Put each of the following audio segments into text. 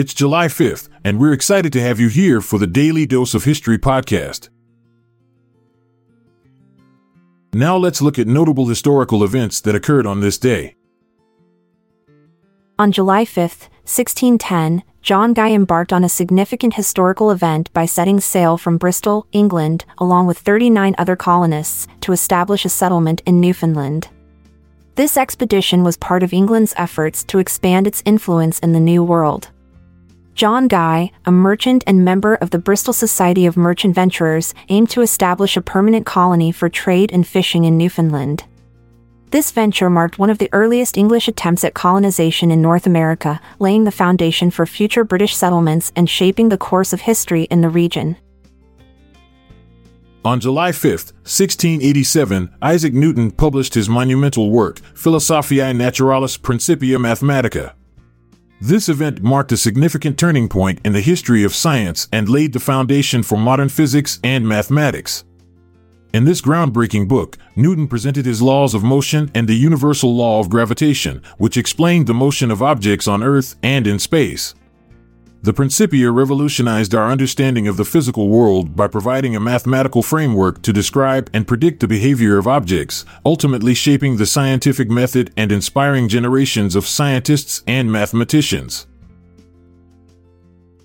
It's July 5th, and we're excited to have you here for the Daily Dose of History podcast. Now let's look at notable historical events that occurred on this day. On July 5, 1610, John Guy embarked on a significant historical event by setting sail from Bristol, England, along with 39 other colonists, to establish a settlement in Newfoundland. This expedition was part of England's efforts to expand its influence in the New World. John Guy, a merchant and member of the Bristol Society of Merchant Venturers, aimed to establish a permanent colony for trade and fishing in Newfoundland. This venture marked one of the earliest English attempts at colonization in North America, laying the foundation for future British settlements and shaping the course of history in the region. On July 5, 1687, Isaac Newton published his monumental work, Philosophiae Naturalis Principia Mathematica. This event marked a significant turning point in the history of science and laid the foundation for modern physics and mathematics. In this groundbreaking book, Newton presented his laws of motion and the universal law of gravitation, which explained the motion of objects on Earth and in space. The Principia revolutionized our understanding of the physical world by providing a mathematical framework to describe and predict the behavior of objects, ultimately shaping the scientific method and inspiring generations of scientists and mathematicians.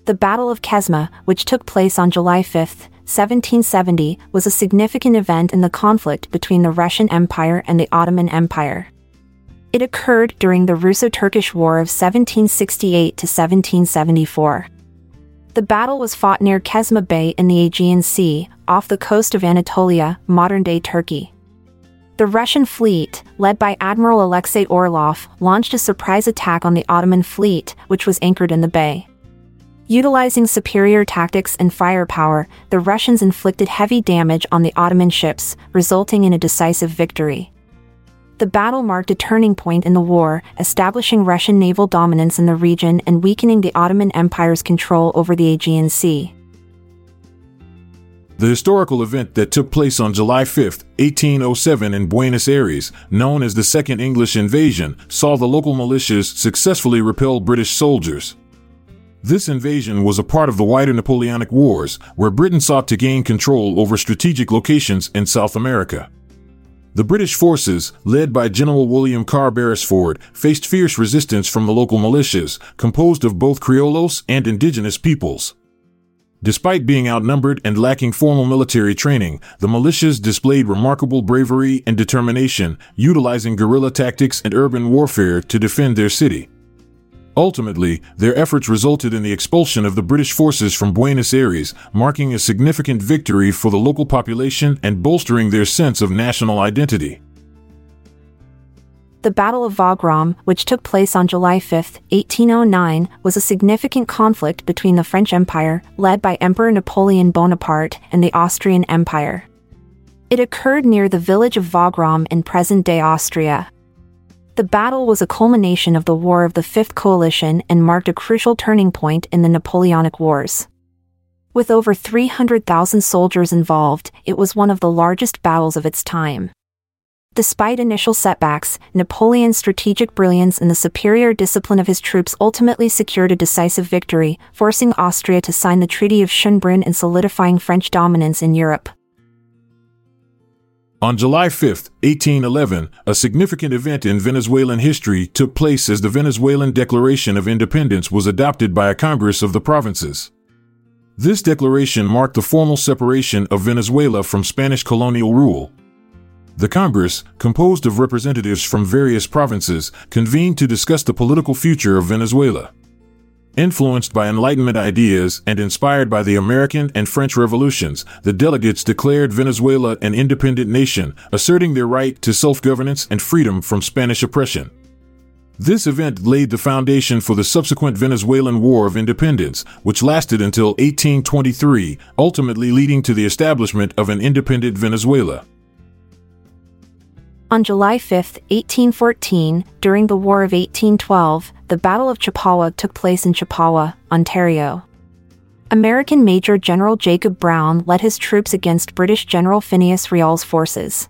The Battle of Chesma, which took place on July 5, 1770, was a significant event in the conflict between the Russian Empire and the Ottoman Empire. It occurred during the Russo Turkish War of 1768 to 1774. The battle was fought near Chesma Bay in the Aegean Sea, off the coast of Anatolia, modern day Turkey. The Russian fleet, led by Admiral Alexei Orlov, launched a surprise attack on the Ottoman fleet, which was anchored in the bay. Utilizing superior tactics and firepower, the Russians inflicted heavy damage on the Ottoman ships, resulting in a decisive victory. The battle marked a turning point in the war, establishing Russian naval dominance in the region and weakening the Ottoman Empire's control over the Aegean Sea. The historical event that took place on July 5, 1807 in Buenos Aires, known as the Second English Invasion, saw the local militias successfully repel British soldiers. This invasion was a part of the wider Napoleonic Wars, where Britain sought to gain control over strategic locations in South America. The British forces, led by General William Carr Beresford, faced fierce resistance from the local militias, composed of both Criollos and indigenous peoples. Despite being outnumbered and lacking formal military training, the militias displayed remarkable bravery and determination, utilizing guerrilla tactics and urban warfare to defend their city. Ultimately, their efforts resulted in the expulsion of the British forces from Buenos Aires, marking a significant victory for the local population and bolstering their sense of national identity. The Battle of Wagram, which took place on July 5, 1809, was a significant conflict between the French Empire, led by Emperor Napoleon Bonaparte, and the Austrian Empire. It occurred near the village of Wagram in present day Austria. The battle was a culmination of the War of the Fifth Coalition and marked a crucial turning point in the Napoleonic Wars. With over 300,000 soldiers involved, it was one of the largest battles of its time. Despite initial setbacks, Napoleon's strategic brilliance and the superior discipline of his troops ultimately secured a decisive victory, forcing Austria to sign the Treaty of Schönbrunn and solidifying French dominance in Europe. On July 5, 1811, a significant event in Venezuelan history took place as the Venezuelan Declaration of Independence was adopted by a Congress of the provinces. This declaration marked the formal separation of Venezuela from Spanish colonial rule. The Congress, composed of representatives from various provinces, convened to discuss the political future of Venezuela. Influenced by Enlightenment ideas and inspired by the American and French revolutions, the delegates declared Venezuela an independent nation, asserting their right to self governance and freedom from Spanish oppression. This event laid the foundation for the subsequent Venezuelan War of Independence, which lasted until 1823, ultimately leading to the establishment of an independent Venezuela. On July 5, 1814, during the War of 1812, the Battle of Chippawa took place in Chippawa, Ontario. American Major General Jacob Brown led his troops against British General Phineas Riall's forces.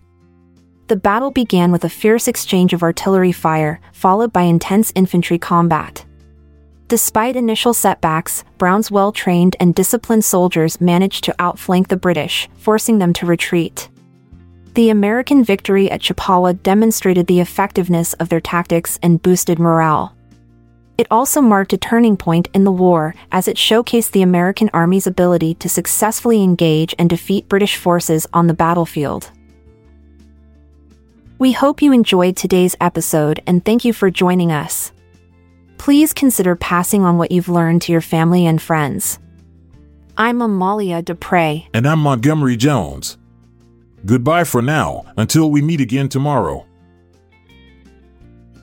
The battle began with a fierce exchange of artillery fire, followed by intense infantry combat. Despite initial setbacks, Brown's well trained and disciplined soldiers managed to outflank the British, forcing them to retreat. The American victory at Chippawa demonstrated the effectiveness of their tactics and boosted morale. It also marked a turning point in the war as it showcased the American Army's ability to successfully engage and defeat British forces on the battlefield. We hope you enjoyed today's episode and thank you for joining us. Please consider passing on what you've learned to your family and friends. I'm Amalia Dupre. And I'm Montgomery Jones. Goodbye for now, until we meet again tomorrow.